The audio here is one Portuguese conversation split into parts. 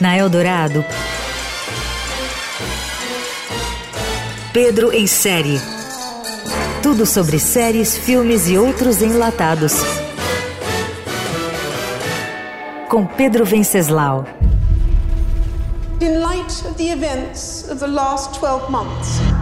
Na Eldorado, Pedro em série. Tudo sobre séries, filmes e outros enlatados. Com Pedro Venceslau. In light of the events of the last 12 months.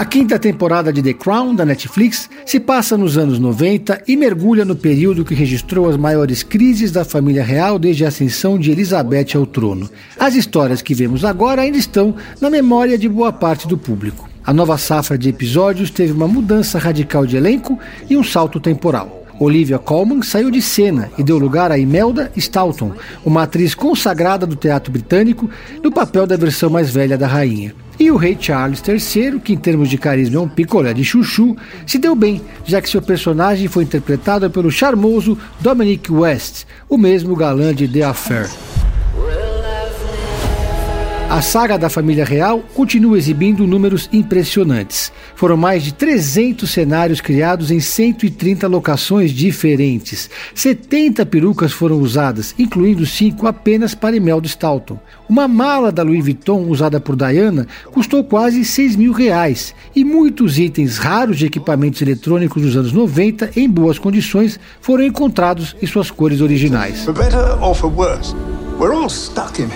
A quinta temporada de The Crown da Netflix se passa nos anos 90 e mergulha no período que registrou as maiores crises da família real desde a ascensão de Elizabeth ao trono. As histórias que vemos agora ainda estão na memória de boa parte do público. A nova safra de episódios teve uma mudança radical de elenco e um salto temporal. Olivia Colman saiu de cena e deu lugar a Imelda Staunton, uma atriz consagrada do teatro britânico, no papel da versão mais velha da rainha. E o rei Charles III, que em termos de carisma é um picolé de chuchu, se deu bem, já que seu personagem foi interpretado pelo charmoso Dominic West, o mesmo galã de The Affair. A saga da família real continua exibindo números impressionantes. Foram mais de 300 cenários criados em 130 locações diferentes. 70 perucas foram usadas, incluindo cinco apenas para Imelda Staunton. Uma mala da Louis Vuitton usada por Diana custou quase 6 mil reais. E muitos itens raros de equipamentos eletrônicos dos anos 90 em boas condições foram encontrados em suas cores originais. For better or for worse, we're all stuck in.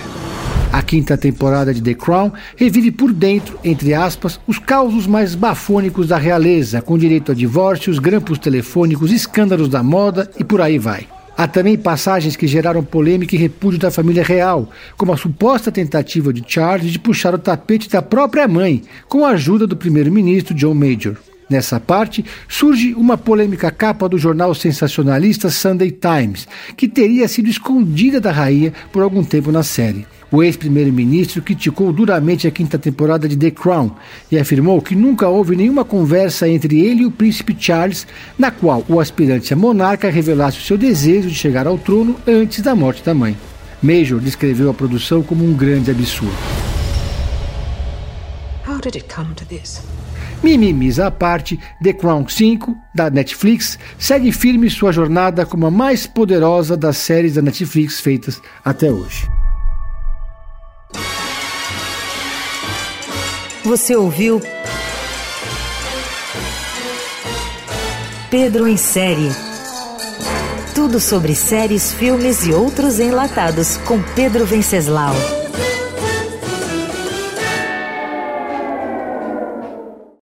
A quinta temporada de The Crown revive por dentro, entre aspas, os causos mais bafônicos da realeza, com direito a divórcios, grampos telefônicos, escândalos da moda e por aí vai. Há também passagens que geraram polêmica e repúdio da família real, como a suposta tentativa de Charles de puxar o tapete da própria mãe, com a ajuda do primeiro-ministro John Major. Nessa parte, surge uma polêmica capa do jornal sensacionalista Sunday Times, que teria sido escondida da rainha por algum tempo na série. O ex-primeiro-ministro criticou duramente a quinta temporada de The Crown e afirmou que nunca houve nenhuma conversa entre ele e o príncipe Charles, na qual o aspirante a monarca revelasse o seu desejo de chegar ao trono antes da morte da mãe. Major descreveu a produção como um grande absurdo. How did? Mimimis à parte, The Crown 5, da Netflix, segue firme sua jornada como a mais poderosa das séries da Netflix feitas até hoje. Você ouviu Pedro em série. Tudo sobre séries, filmes e outros enlatados com Pedro Venceslau.